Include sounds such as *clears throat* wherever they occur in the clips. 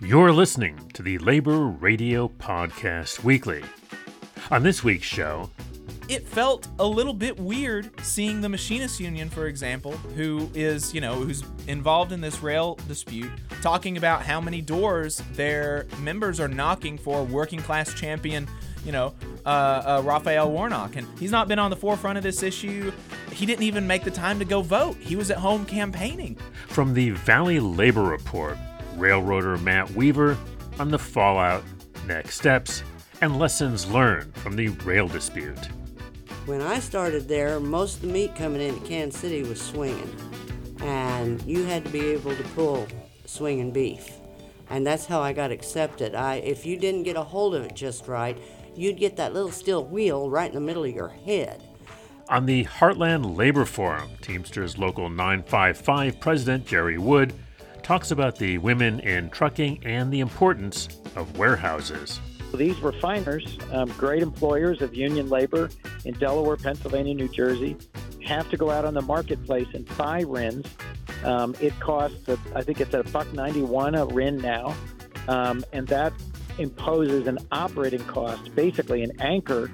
You're listening to the Labor Radio Podcast Weekly. On this week's show, it felt a little bit weird seeing the machinists union for example who is you know who's involved in this rail dispute talking about how many doors their members are knocking for working class champion you know uh, uh, raphael warnock and he's not been on the forefront of this issue he didn't even make the time to go vote he was at home campaigning from the valley labor report railroader matt weaver on the fallout next steps and lessons learned from the rail dispute when I started there, most of the meat coming into Kansas City was swinging, and you had to be able to pull swinging beef, and that's how I got accepted. I, if you didn't get a hold of it just right, you'd get that little steel wheel right in the middle of your head. On the Heartland Labor Forum, Teamsters Local 955 President Jerry Wood talks about the women in trucking and the importance of warehouses. These refiners, um, great employers of union labor in Delaware, Pennsylvania, New Jersey, have to go out on the marketplace and buy RINs. Um, it costs, a, I think it's a buck ninety-one a RIN now, um, and that imposes an operating cost, basically an anchor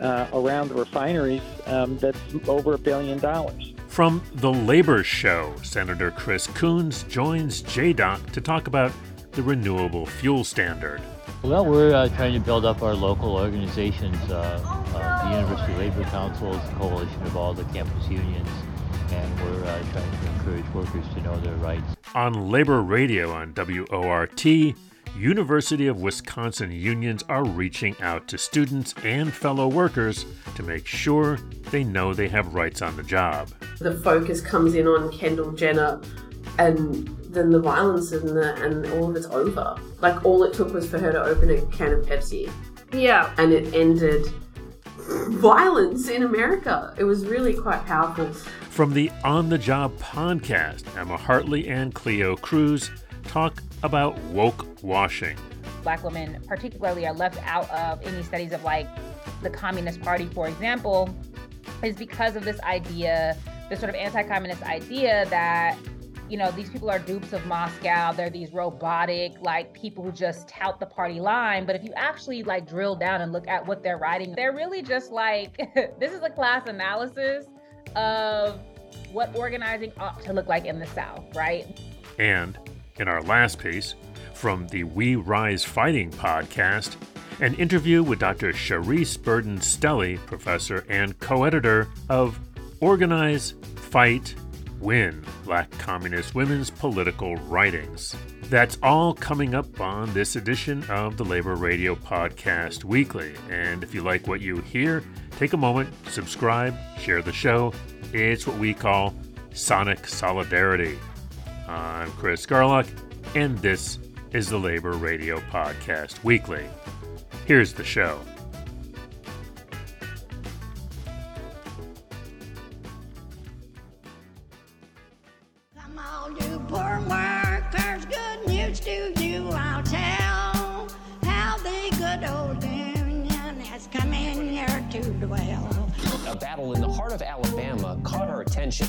uh, around the refineries um, that's over a billion dollars. From the Labor Show, Senator Chris Coons joins J. Doc to talk about the renewable fuel standard. Well, we're uh, trying to build up our local organizations, uh, uh, the University Labor Council is a coalition of all the campus unions, and we're uh, trying to encourage workers to know their rights. On Labor Radio on WORT, University of Wisconsin unions are reaching out to students and fellow workers to make sure they know they have rights on the job. The focus comes in on Kendall Jenner and then the violence and the and all of it's over. Like all it took was for her to open a can of Pepsi. Yeah. And it ended *laughs* violence in America. It was really quite powerful. From the On the Job podcast, Emma Hartley and Cleo Cruz talk about woke washing. Black women, particularly, are left out of any studies of like the Communist Party, for example, is because of this idea, this sort of anti communist idea that you know, these people are dupes of Moscow. They're these robotic, like people who just tout the party line. But if you actually like drill down and look at what they're writing, they're really just like *laughs* this is a class analysis of what organizing ought to look like in the South, right? And in our last piece, from the We Rise Fighting podcast, an interview with Dr. Charisse Burden Stelly, professor and co editor of Organize, Fight, Win Black Communist Women's Political Writings. That's all coming up on this edition of the Labor Radio Podcast Weekly. And if you like what you hear, take a moment, subscribe, share the show. It's what we call Sonic Solidarity. I'm Chris Garlock, and this is the Labor Radio Podcast Weekly. Here's the show. Come on, you poor workers, good news to you. I'll tell how the good old union has come in here to dwell. A battle in the heart of Alabama caught our attention.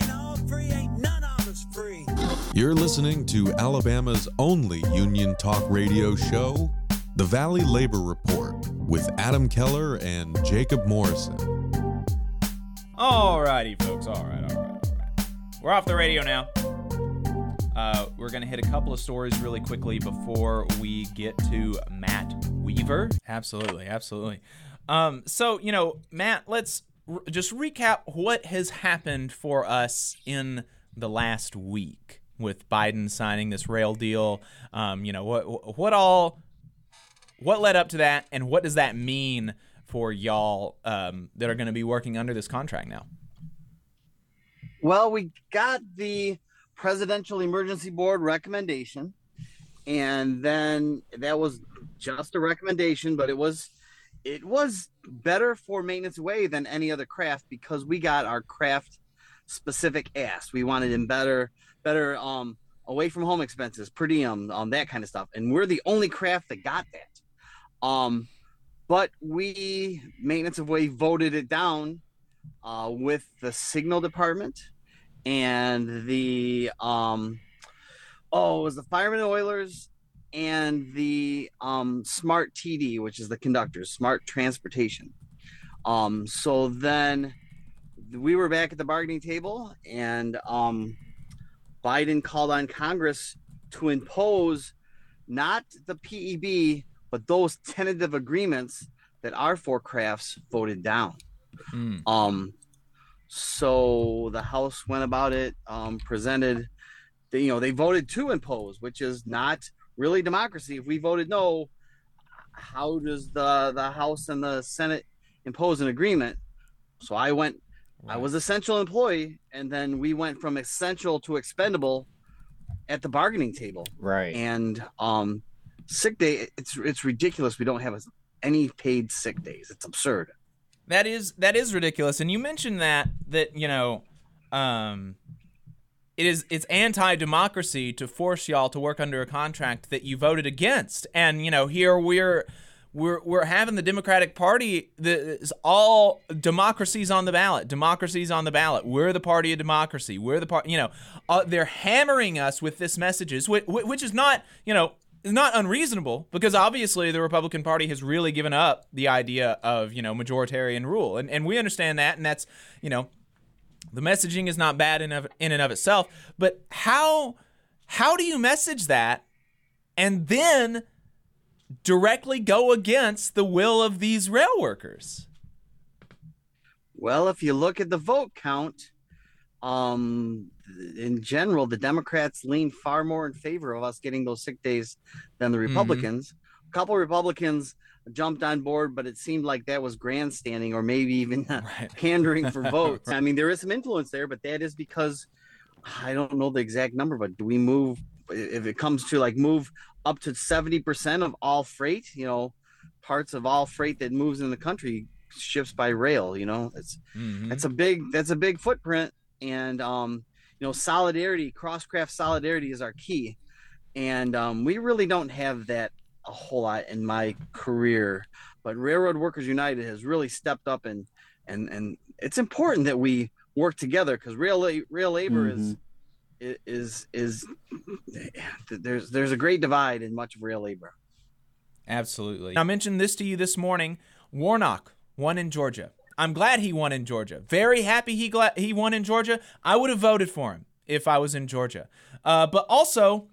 You're listening to Alabama's only union talk radio show, The Valley Labor Report, with Adam Keller and Jacob Morrison. All righty, folks. All right, all right, all right. We're off the radio now. Uh, we're going to hit a couple of stories really quickly before we get to Matt Weaver. Absolutely, absolutely. Um, so, you know, Matt, let's just recap what has happened for us in the last week with Biden signing this rail deal. Um, you know what what all what led up to that, and what does that mean for y'all um, that are going to be working under this contract now? Well, we got the presidential emergency board recommendation, and then that was just a recommendation, but it was it was better for maintenance way than any other craft because we got our craft specific ask. We wanted him better, better um away from home expenses, per diem, um that kind of stuff, and we're the only craft that got that. Um, but we maintenance of way voted it down uh, with the signal department and the um oh it was the fireman oilers and the um smart td which is the conductors smart transportation um so then we were back at the bargaining table and um biden called on congress to impose not the peb but those tentative agreements that our four crafts voted down Mm. um, so the House went about it, um, presented, the, you know, they voted to impose, which is not really democracy. If we voted no, how does the the House and the Senate impose an agreement? So I went, I was essential employee, and then we went from essential to expendable at the bargaining table. Right. And um, sick day, it's it's ridiculous. We don't have any paid sick days. It's absurd. That is that is ridiculous. And you mentioned that that you know, um, it is it's anti-democracy to force y'all to work under a contract that you voted against. And you know, here we're we're we're having the Democratic Party the all democracies on the ballot. Democracies on the ballot. We're the party of democracy. We're the part. You know, uh, they're hammering us with this messages, which, which is not you know not unreasonable because obviously the Republican Party has really given up the idea of you know majoritarian rule, and and we understand that, and that's you know the messaging is not bad in of, in and of itself, but how how do you message that and then directly go against the will of these rail workers? Well, if you look at the vote count, um, in general, the Democrats lean far more in favor of us getting those sick days than the Republicans. A couple Republicans jumped on board, but it seemed like that was grandstanding or maybe even *laughs* pandering for *laughs* votes. I mean, there is some influence there, but that is because I don't know the exact number, but do we move if it comes to like move up to 70% of all freight, you know, parts of all freight that moves in the country ships by rail, you know, it's Mhm. that's a big that's a big footprint and um you know solidarity crosscraft solidarity is our key. And um we really don't have that a whole lot in my career but railroad workers united has really stepped up and and and it's important that we work together because rail la- rail labor is is is there's there's a great divide in much of rail labor Absolutely. I mentioned this to you this morning. Warnock won in Georgia. I'm glad he won in Georgia. Very happy he glad he won in Georgia. I would have voted for him if I was in Georgia. Uh, but also,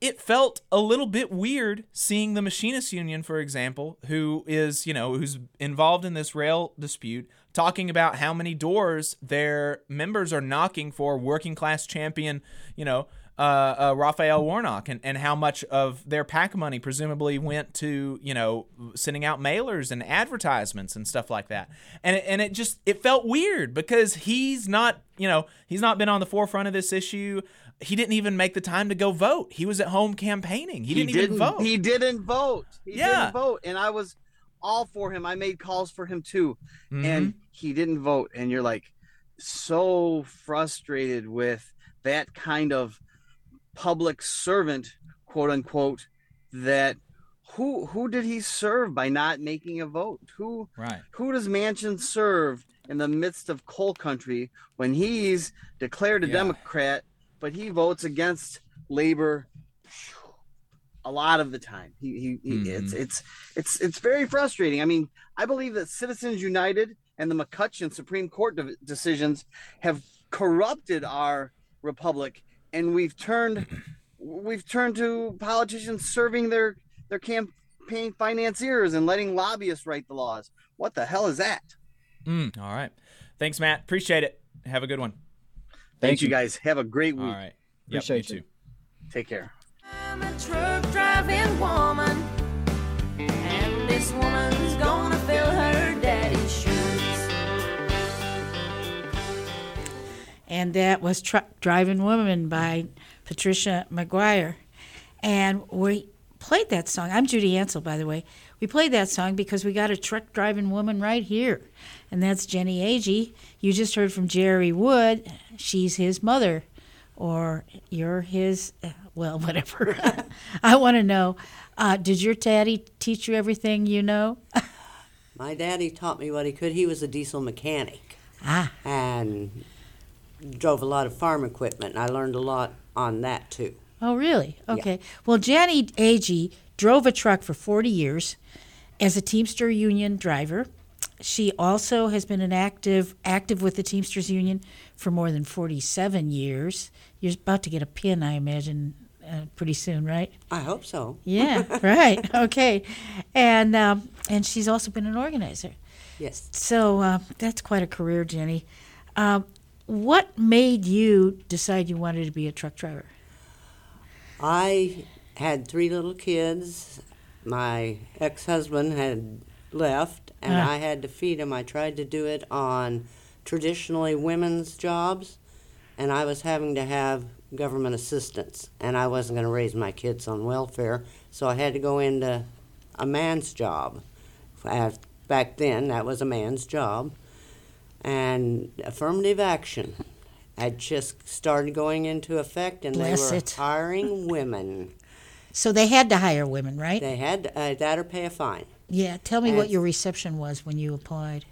it felt a little bit weird seeing the machinists union, for example, who is you know who's involved in this rail dispute, talking about how many doors their members are knocking for working class champion, you know, uh, uh, Raphael Warnock, and, and how much of their PAC money presumably went to you know sending out mailers and advertisements and stuff like that. And it, and it just it felt weird because he's not you know he's not been on the forefront of this issue. He didn't even make the time to go vote. He was at home campaigning. He, didn't, even vote. He didn't vote. He Yeah. didn't vote. And I was all for him. I made calls for him too. Mm-hmm. And he didn't vote. And you're like so frustrated with that kind of public servant, quote unquote, that who who did he serve by not making a vote? Who Right. who does Manchin serve in the midst of coal country when he's declared a Yeah. Democrat, but he votes against labor a lot of the time. He, he, he it's it's it's it's very frustrating. I mean, I believe that Citizens United and the McCutcheon Supreme Court de- decisions have corrupted our republic, and we've turned *clears throat* we've turned to politicians serving their their campaign financiers and letting lobbyists write the laws. What the hell is that? Mm, all right. Thanks, Matt. Appreciate it. Have a good one. Thank, you guys. Have a great week. All right. Yep, you too. Take care. I'm a truck driving woman, and this woman's gonna fill her daddy's shoes. and that was Truck Driving Woman by Patricia McGuire. And we played that song. I'm Judy Ancel, by the way. We played that song because we got a truck driving woman right here, and that's Jenny Agee. You just heard from Jerry Wood. She's his mother, or you're his, *laughs* well, whatever. *laughs* I want to know uh, did your daddy teach you everything you know? *laughs* My daddy taught me what he could. He was a diesel mechanic. Ah. And drove a lot of farm equipment. And I learned a lot on that too. Oh, really? Okay. Well, Jenny Agee drove a truck for 40 years as a Teamster Union driver. She also has been an active active with the Teamsters Union for more than 47 years. You're about to get a pin, I imagine, uh, pretty soon, right? I hope so. Yeah, *laughs* right. Okay. And um, and she's also been an organizer. Yes. So uh, that's quite a career, Jenny. Um, what made you decide you wanted to be a truck driver? I had three little kids. My ex husband had left, and Ah. I had to feed them. I tried to do it on traditionally women's jobs, and I was having to have government assistance, and I wasn't going to raise my kids on welfare, so I had to go into a man's job. Back then, that was a man's job. And affirmative action had just started going into effect, and Bless they were it. hiring women. *laughs* So they had to hire women, right? They had to, uh, that or pay a fine. Yeah. Tell me what your reception was when you applied.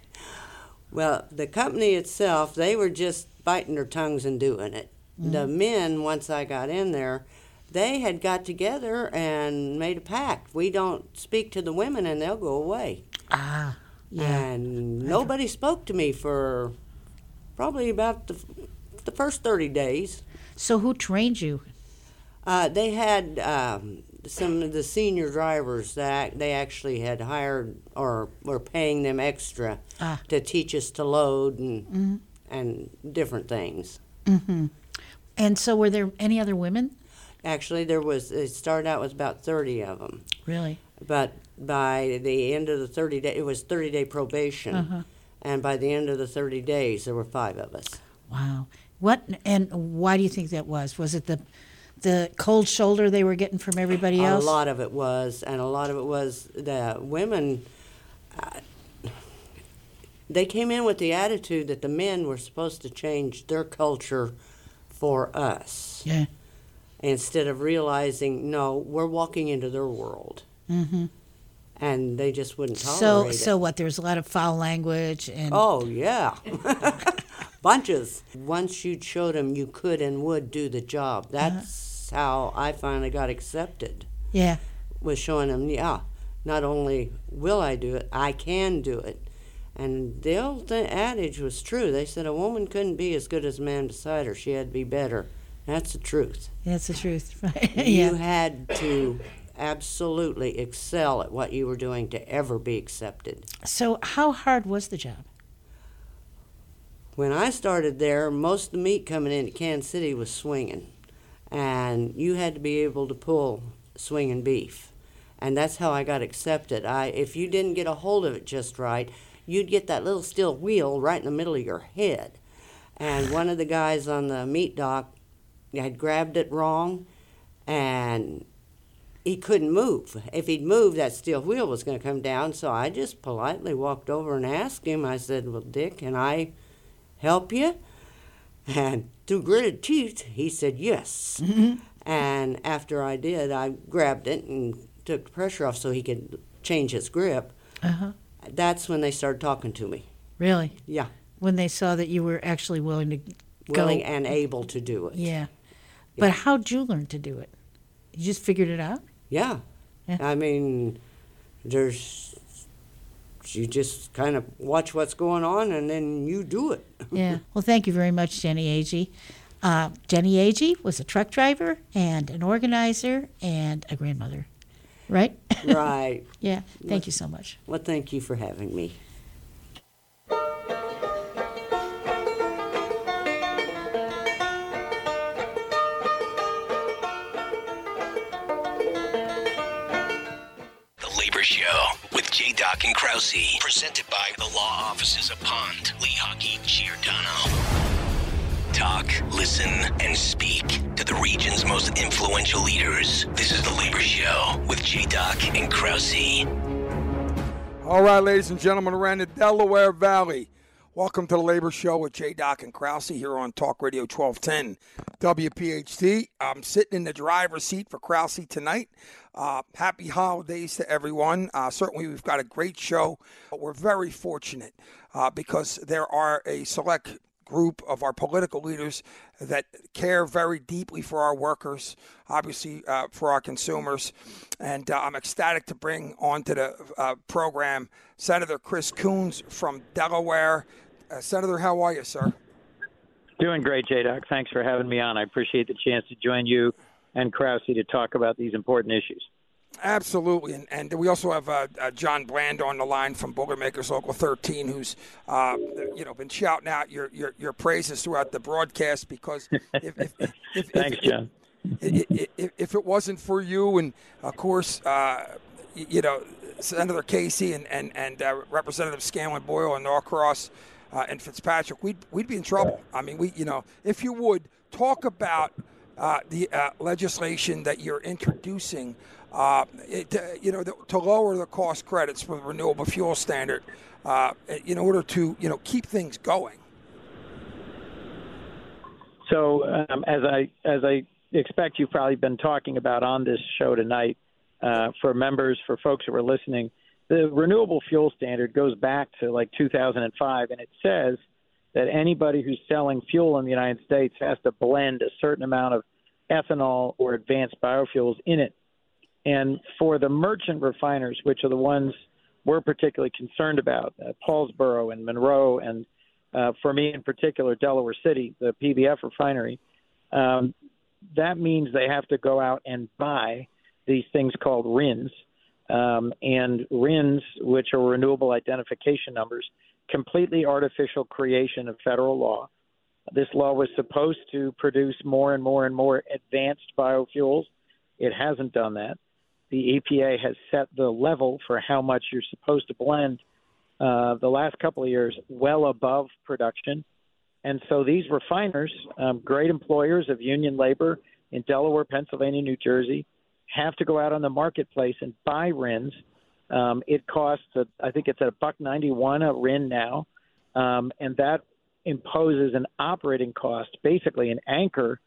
Well, the company itself, they were just biting their tongues and doing it. The Mhm. men, once I got in there, they had got together and made a pact. We don't speak to the women and they'll go away. Ah, yeah. And nobody spoke to me for probably about the, the first 30 days. So who trained you? Uh, they had um, some of the senior drivers that they actually had hired or were paying them extra Ah. to teach us to load and Mhm. and different things. hmm And so were there any other women? Actually, there was. It started out with about thirty of them, Really? but by the end of the thirty day, it was thirty day probation, Uh-huh. and by the end of the thirty days, there were five of us. Wow. What and why do you think that was? Was it the the cold shoulder they were getting from everybody else? A lot of it was, and a lot of it was the women. Uh, they came in with the attitude that the men were supposed to change their culture for us. Yeah. Instead of realizing, no, we're walking into their world, Mm-hmm. and they just wouldn't So tolerate it. so what? There's a lot of foul language and Oh yeah, *laughs* bunches. Once you showed them you could and would do the job, that's how I finally got accepted. yeah. Was showing them, yeah, not only will I do it, I can do it. And the old th- adage was true. They said a woman couldn't be as good as a man beside her; she had to be better. That's the truth. That's the truth. *laughs* Right. You had to absolutely excel at what you were doing to ever be accepted. So how hard was the job? when I started there, most of the meat coming into Kansas City was swinging, and you had to be able to pull swinging beef, and that's how I got accepted. I if you didn't get a hold of it just right, you'd get that little steel wheel right in the middle of your head, and one of the guys on the meat dock had grabbed it wrong, and he couldn't move. If he'd moved, that steel wheel was going to come down. So I just politely walked over and asked him. I said, "Well, Dick, can I?" help you? And through gritted teeth, he said yes. And after I did, I grabbed it and took the pressure off so he could change his grip. Uh-huh. That's when they started talking to me. Really? Yeah, When they saw that you were actually willing to go. willing and able to do it. Yeah. But how'd you learn to do it? You just figured it out? Yeah. Yeah. I mean, there's. You just kind of watch what's going on and then you do it. *laughs* Yeah. Well, thank you very much, Jenny Agee. Uh, Jenny Agee was a truck driver and an organizer and a grandmother, right? *laughs* right. yeah. Thank you so much. Well, thank you for having me. Krause, presented by the law offices of Pond, Lehocky, Giordano. Talk, listen, and speak to the region's most influential leaders. This is The Labor Show with J. Doc and Krause. All right, ladies and gentlemen, around the Delaware Valley. Welcome to the Labor Show with J. Doc and Krause here on Talk Radio 1210 WPHT. I'm sitting in the driver's seat for Krause tonight. Uh, happy holidays to everyone. Uh, certainly, we've got a great show, but we're very fortunate uh, because there are a select group of our political leaders that care very deeply for our workers, obviously uh, for our consumers. And uh, I'm ecstatic to bring onto the uh, program Senator Chris Coons from Delaware. Uh, Senator, how are you, sir? Doing great, J Doc. Thanks for having me on. I appreciate the chance to join you and Krause to talk about these important issues. Absolutely, and, and we also have uh, uh, John Bland on the line from Boilermakers Local 13, who's uh, you know been shouting out your, your, your praises throughout the broadcast because if, if, if, thanks, John. If, if, it wasn't for you, and of course, uh, you know Senator Casey and and and uh, Representative Scanlon Boyle and Norcross uh, and Fitzpatrick, we'd we'd be in trouble. I mean, we you know if you would talk about the legislation that you're introducing uh, it, uh, you know, to lower the cost credits for the renewable fuel standard uh, in order to, you know, keep things going. So, um, as I as I expect you've probably been talking about on this show tonight, uh, for members, for folks who are listening, the renewable fuel standard goes back to like 2005, and it says that anybody who's selling fuel in the United States has to blend a certain amount of ethanol or advanced biofuels in it. And for the merchant refiners, which are the ones we're particularly concerned about, uh, Paulsboro and Monroe, and uh, for me in particular, Delaware City, the PBF refinery, um, that means they have to go out and buy these things called RINs. Um, and RINs, which are renewable identification numbers, completely artificial creation of federal law. This law was supposed to produce more and more and more advanced biofuels. It hasn't done that the EPA has set the level for how much you're supposed to blend uh, the last couple of years well above production. And so these refiners, um, great employers of union labor in Delaware, Pennsylvania, New Jersey, have to go out on the marketplace and buy RINs. Um, it costs, a, I think it's at a buck ninety-one a RIN now, um, and that imposes an operating cost, basically an anchor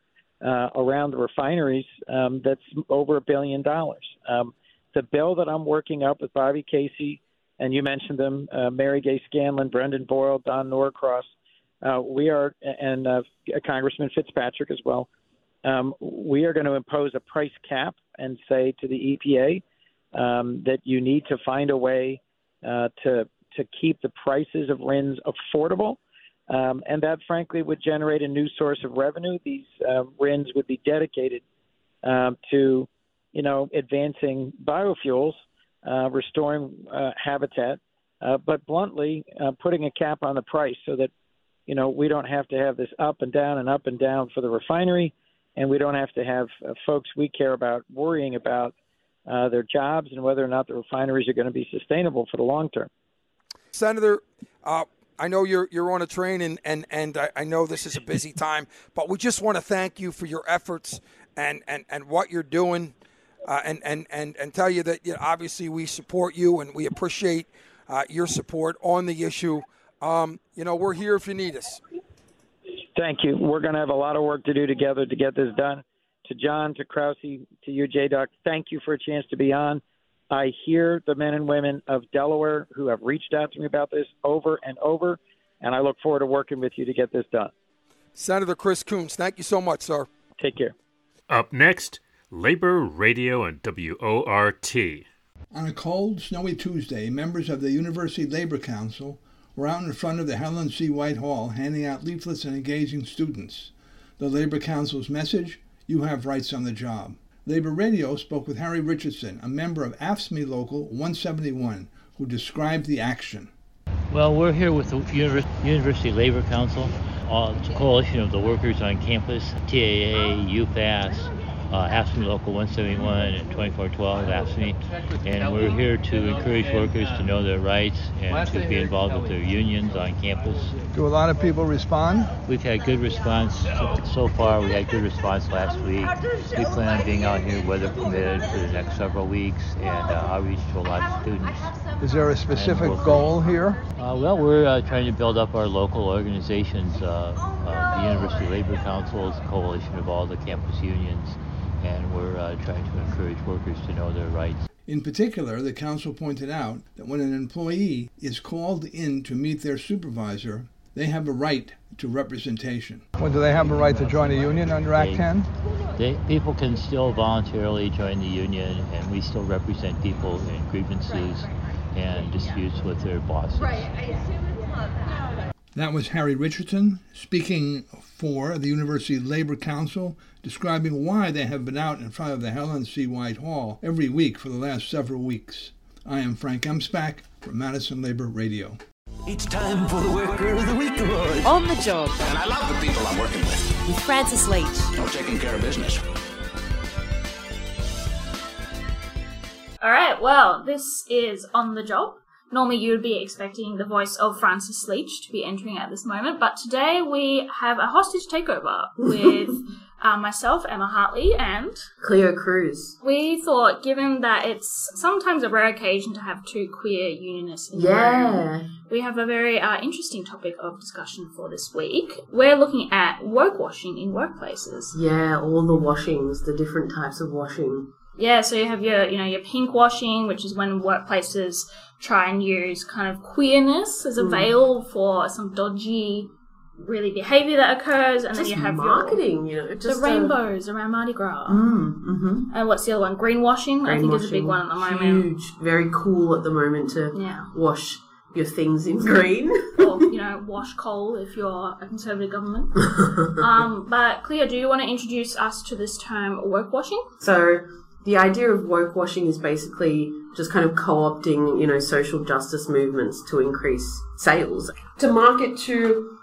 uh, around the refineries um, that's over a billion dollars. Um, the bill that I'm working up with Bobby Casey, and you mentioned them, uh, Mary Gay Scanlon, Brendan Boyle, Don Norcross, uh, we are, and uh, Congressman Fitzpatrick as well. Um, we are going to impose a price cap and say to the EPA um, that you need to find a way uh, to to keep the prices of RINs affordable um, and that, frankly, would generate a new source of revenue. These uh, RINs would be dedicated um, to, you know, advancing biofuels, uh, restoring uh, habitat, uh, but bluntly, uh, putting a cap on the price so that, you know, we don't have to have this up and down and up and down for the refinery, and we don't have to have uh, folks we care about worrying about their jobs and whether or not the refineries are going to be sustainable for the long term. Senator, uh, I know you're you're on a train, and and and I, I know this is a busy *laughs* time, but we just want to thank you for your efforts and and and what you're doing, uh, and and and and tell you that you know, obviously we support you and we appreciate uh, your support on the issue. Um, you know, we're here if you need us. Thank you. We're going to have a lot of work to do together to get this done. To John, to Krause, to you, J. Doc, thank you for a chance to be on. I hear the men and women of Delaware who have reached out to me about this over and over, and I look forward to working with you to get this done. Senator Chris Coons, thank you so much, sir. Take care. Up next, Labor Radio and WORT. On a cold, snowy Tuesday, members of the University Labor Council were out in front of the Helen C. White Hall handing out leaflets and engaging students. The Labor Council's message You have rights on the job. Labor Radio spoke with Harry Richardson, a member of AFSCME Local 171, who described the action. Well, we're here with the University Labor Council. Uh, a coalition of the workers on campus, TAA, UPass, uh, AFSCME Local 171 and 2412 AFSCME, and we're here to encourage workers to know their rights and to be involved with their unions on campus. Do a lot of people respond? We've had good response so, so far. We had good response last week. We plan on being out here, weather permitted, for the next several weeks and uh, outreach to a lot of students. Is there a specific goal here? Uh, well, we're uh, trying to build up our local organizations, uh, uh, the University Labor Councils, coalition of all the campus unions, and we're uh, trying to encourage workers to know their rights. In particular, the council pointed out that when an employee is called in to meet their supervisor, they have a right to representation. Well, do they have a right to join a union under Act 10? They, people can still voluntarily join the union, and we still represent people in grievances and disputes with their bosses. That was Harry Richardson speaking for the University Labor Council, describing why they have been out in front of the Helen C. White Hall every week for the last several weeks. I am Frank Emspak from Madison Labor Radio. It's time for the Worker of the Week award. On the job And I love the people I'm working with. with Francis Leach. I'm taking care of business. All right, well, this is On the Job. Normally, you would be expecting the voice of Francis Leach to be entering at this moment, but today we have a hostage takeover *laughs* with uh, myself, Emma Hartley, and Cleo Cruz. we thought, given that it's sometimes a rare occasion to have two queer unionists in the Yeah. room, we have a very uh, interesting topic of discussion for this week. We're looking at woke washing in workplaces. Yeah, all the washings, the different types of washing. Yeah, so you have your, you know, your pink washing, which is when workplaces try and use kind of queerness as a Mm. veil for some dodgy, really behavior that occurs, and Just then you have marketing, your, you know, the just, uh, rainbows around Mardi Gras. Mm, mm-hmm. And what's the other one? Greenwashing, I think is a big one at the moment. Huge, very cool at the moment to Yeah. wash your things in green. or *laughs* you know, wash coal if you're a conservative government. *laughs* um, but Cleo, do you want to introduce us to this term woke washing? So the idea of woke washing is basically just kind of co-opting, you know, social justice movements to increase sales. To market to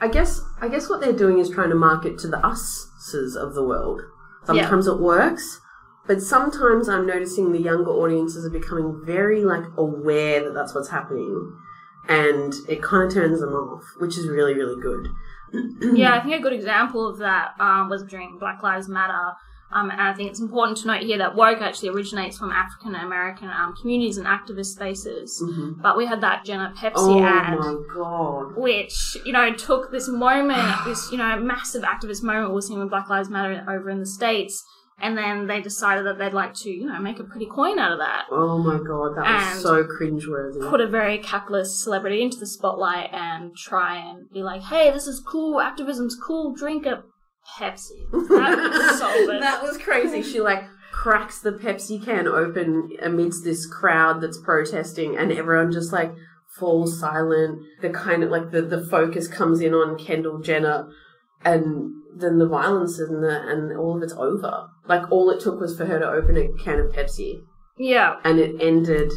I guess I guess what they're doing is trying to market to the us's of the world. Sometimes it works, but sometimes I'm noticing the younger audiences are becoming very like aware that that's what's happening and it kind of turns them off, which is really really good. yeah, I think a good example of that um, was during Black Lives Matter. Um, and I think it's important to note here that woke actually originates from African American um, communities and activist spaces. Mhm. But we had that Jenner Pepsi Oh ad, my god. which you know took this moment, *sighs* this you know massive activist moment we're seeing with Black Lives Matter over in the states, and then they decided that they'd like to you know make a pretty coin out of that. Oh my god, that And was so cringeworthy. Put a very capitalist celebrity into the spotlight and try and be like, "Hey, this is cool. Activism's cool. Drink a Pepsi." *laughs* That it. that was crazy. She like cracks the Pepsi can open amidst this crowd that's protesting, and everyone just like falls silent. The kind of like the, the focus comes in on Kendall Jenner, and then the violence and the and all of it's over. Like all it took was for her to open a can of Pepsi, Yeah. and it ended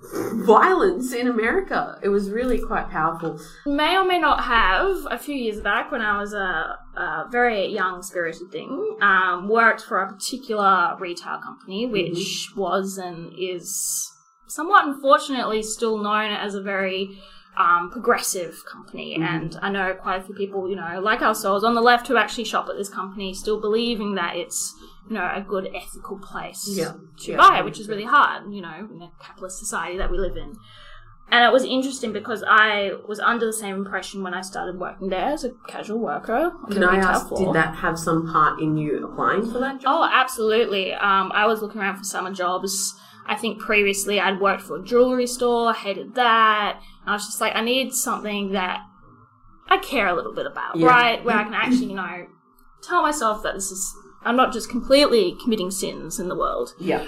violence in America. It was really quite powerful. may or may not have a few years back when I was a, a very young spirited thing, um, worked for a particular retail company which was and is somewhat unfortunately still known as a very um, progressive company. Mhm. And I know quite a few people, you know, like ourselves on the left who actually shop at this company still believing that it's you know, a good ethical place Yeah. to Yeah, buy, which is really hard, you know, in the capitalist society that we live in. And it was interesting because I was under the same impression when I started working there as a casual worker. Can I ask, floor. did that have some part in you applying for that job? Oh, absolutely. Um, I was looking around for summer jobs. I think previously I'd worked for a jewelry store, I hated that. And I was just like, I need something that I care a little bit about, Yeah. right? Where I can actually, you know, tell myself that this is, I'm not just completely committing sins in the world. Yeah.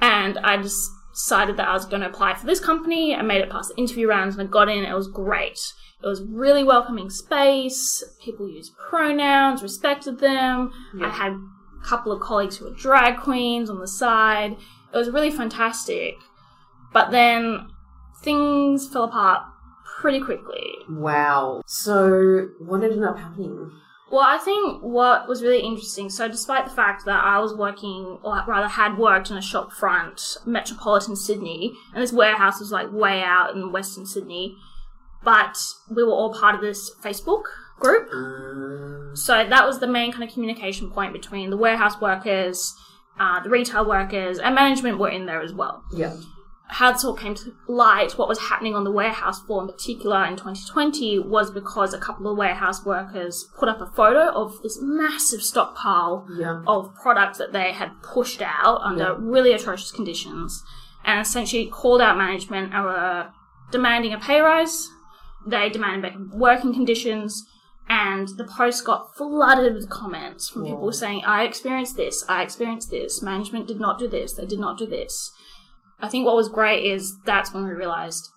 And I just decided that I was going to apply for this company. I made it past the interview rounds and I got in. It was great. It was really welcoming space. People used pronouns, respected them. I had a couple of colleagues who were drag queens on the side. It was really fantastic. But then things fell apart pretty quickly. Wow. So, what ended up happening? Well, I think what was really interesting, so despite the fact that I was working, or rather had worked in a shop front, metropolitan Sydney, and this warehouse was like way out in western Sydney, but we were all part of this Facebook group. So that was the main kind of communication point between the warehouse workers, uh, the retail workers, and management were in there as well. Yeah. How this all came to light, what was happening on the warehouse floor in particular in 2020 was because a couple of warehouse workers put up a photo of this massive stockpile Yeah. of products that they had pushed out under Yeah. really atrocious conditions and essentially called out management and were demanding a pay rise. They demanded better working conditions. And the post got flooded with comments from people saying, I experienced this, I experienced this, management did not do this, they did not do this. I think what was great is that's when we realized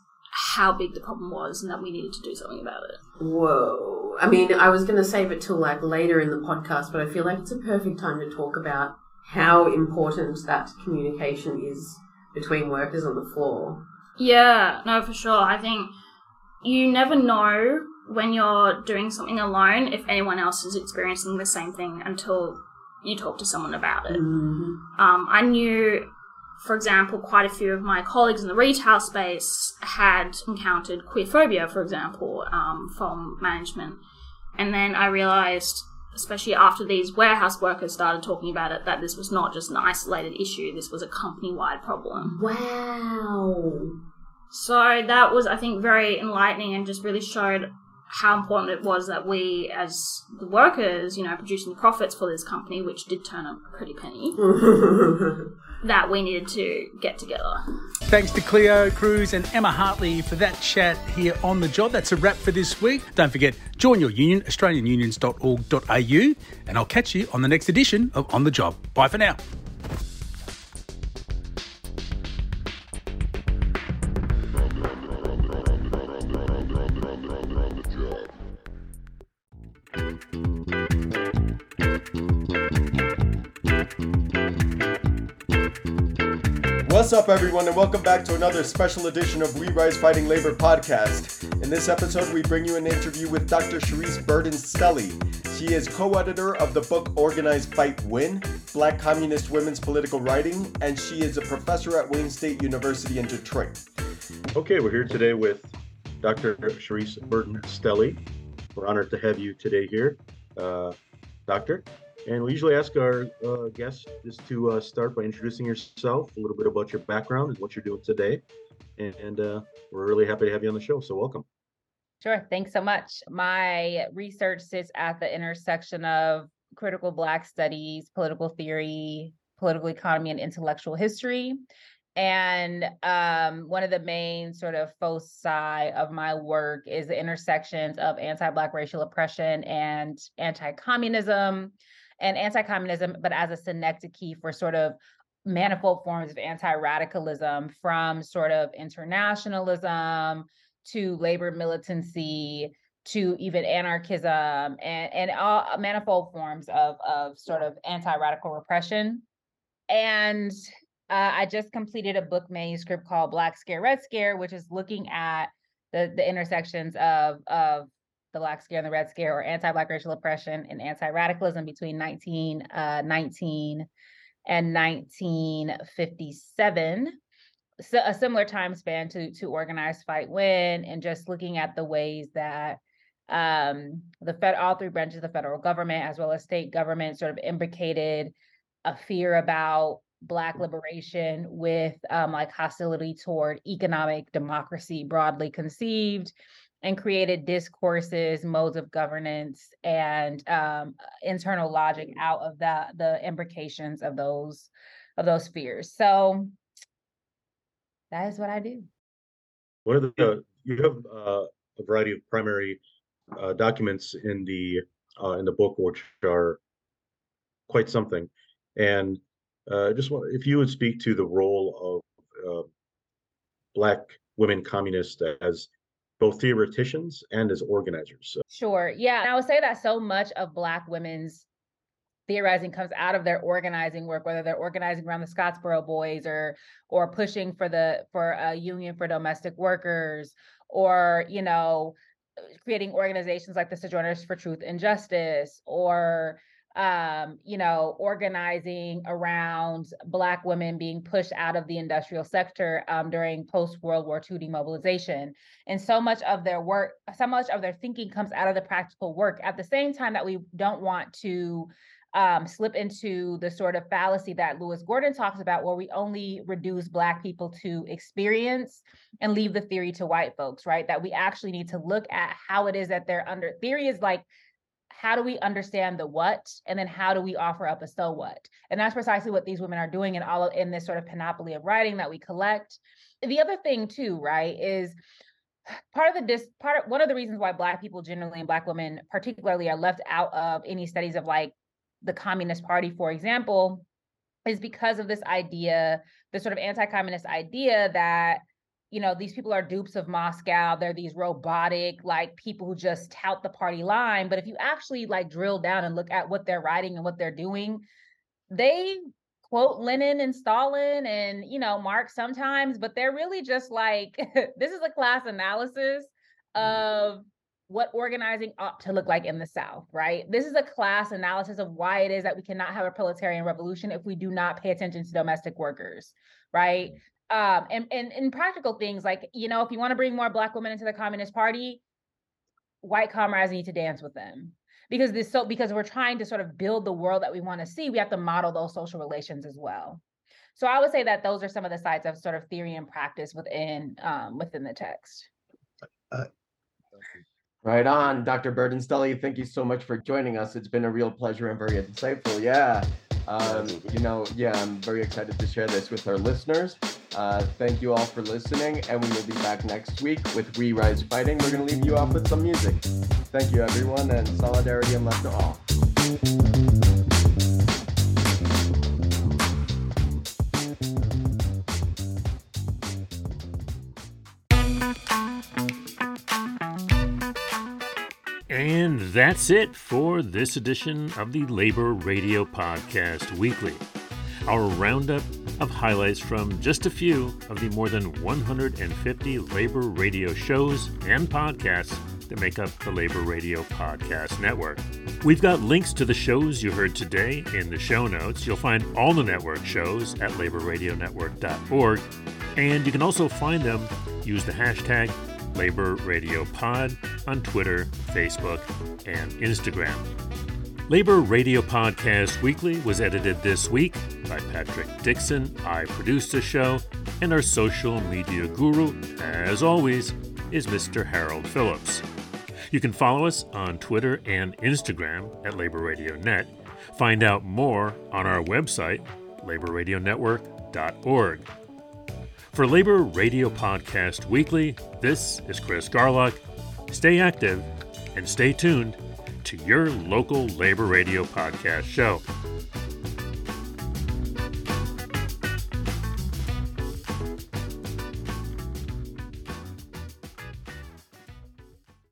how big the problem was and that we needed to do something about it. Whoa. I mean, I was going to save it till like later in the podcast, but I feel like it's a perfect time to talk about how important that communication is between workers on the floor. Yeah, no, for sure. I think you never know when you're doing something alone if anyone else is experiencing the same thing until you talk to someone about it. Um, I knew, for example, quite a few of my colleagues in the retail space had encountered queer phobia, for example, um, from management. And then I realized, especially after these warehouse workers started talking about it, that this was not just an isolated issue, this was a company wide problem. Wow. So that was, I think, very enlightening and just really showed how important it was that we, as the workers, you know, producing profits for this company, which did turn up a pretty penny, *laughs* that we needed to get together. Thanks to Cleo Cruz and Emma Hartley for that chat here on the job. That's a wrap for this week. Don't forget, join your union, australianunions.org.au, and I'll catch you on the next edition of On the Job. Bye for now. What's up, everyone, and welcome back to another special edition of We Rise Fighting Labor podcast. In this episode, we bring you an interview with Dr. Charisse Burden Stelly. She is co editor of the book Organize, Fight, Win Black Communist Women's Political Writing, and she is a professor at Wayne State University in Detroit. Okay, we're here today with Dr. Charisse Burden Stelly. We're honored to have you today here, uh, Doctor. And we usually ask our uh, guests just to uh, start by introducing yourself, a little bit about your background and what you're doing today. And, and uh, we're really happy to have you on the show. So, welcome. Sure. Thanks so much. My research sits at the intersection of critical Black studies, political theory, political economy, and intellectual history. And um, one of the main sort of foci of my work is the intersections of anti Black racial oppression and anti communism, and anti communism, but as a synecdoche for sort of manifold forms of anti radicalism from sort of internationalism to labor militancy to even anarchism and, and all manifold forms of, of sort of anti radical repression. And uh, I just completed a book manuscript called Black Scare, Red Scare, which is looking at the, the intersections of, of the Black Scare and the Red Scare, or anti-Black racial oppression and anti-radicalism between 1919 and 1957. So a similar time span to to organize, fight, win, and just looking at the ways that um, the fed all three branches of the federal government, as well as state government, sort of imbricated a fear about Black liberation with um, like hostility toward economic democracy broadly conceived and created discourses, modes of governance, and um, internal logic out of the the imbrications of those of those fears. So that is what I do. One of the you have uh, a variety of primary uh, documents in the uh, in the book, which are quite something. And uh, just want, if you would speak to the role of uh, Black women communists as both theoreticians and as organizers. Sure. Yeah. And I would say that so much of Black women's theorizing comes out of their organizing work, whether they're organizing around the Scottsboro Boys or or pushing for the for a union for domestic workers, or you know creating organizations like the Sojourners for Truth and Justice or um, you know, organizing around Black women being pushed out of the industrial sector um, during post World War II demobilization. And so much of their work, so much of their thinking comes out of the practical work. At the same time, that we don't want to um, slip into the sort of fallacy that Lewis Gordon talks about, where we only reduce Black people to experience and leave the theory to white folks, right? That we actually need to look at how it is that they're under theory is like, how do we understand the what and then how do we offer up a so what? And that's precisely what these women are doing in all of in this sort of panoply of writing that we collect. The other thing too right is part of the dis part of one of the reasons why black people generally and black women particularly are left out of any studies of like the Communist Party, for example, is because of this idea, the sort of anti-communist idea that you know these people are dupes of Moscow. They're these robotic like people who just tout the party line. But if you actually like drill down and look at what they're writing and what they're doing, they quote Lenin and Stalin and you know Marx sometimes, but they're really just like *laughs* this is a class analysis mm-hmm. of what organizing ought to look like in the South, right? This is a class analysis of why it is that we cannot have a proletarian revolution if we do not pay attention to domestic workers, right? Um, and, and, and practical things like, you know, if you want to bring more Black women into the Communist Party, white comrades need to dance with them because this so because we're trying to sort of build the world that we want to see we have to model those social relations as well so i would say that those are some of the sides of sort of theory and practice within um, within the text uh, Right on, Dr. Burden-Stelly. Thank you so much for joining us. It's been a real pleasure and very insightful. Yeah. Um, you know, yeah, I'm very excited to share this with our listeners. Uh, thank you all for listening, and we will be back next week with We Rise Fighting. We're going to leave you off with some music. Thank you, everyone, and solidarity and love to all. That's it for this edition of the Labor Radio Podcast Weekly. Our roundup of highlights from just a few of the more than 150 labor radio shows and podcasts that make up the Labor Radio Podcast Network. We've got links to the shows you heard today in the show notes. You'll find all the network shows at laborradionetwork.org, and you can also find them. Use the hashtag Labor Radio Pod on Twitter, Facebook, and Instagram. Labor Radio Podcast Weekly was edited this week by Patrick Dixon. I produced the show, and our social media guru, as always, is Mr. Harold Phillips. You can follow us on Twitter and Instagram at Labor Radio Net. Find out more on our website, laborradionetwork.org. For Labor Radio Podcast Weekly, this is Chris Garlock. Stay active and stay tuned to your local labor radio podcast show.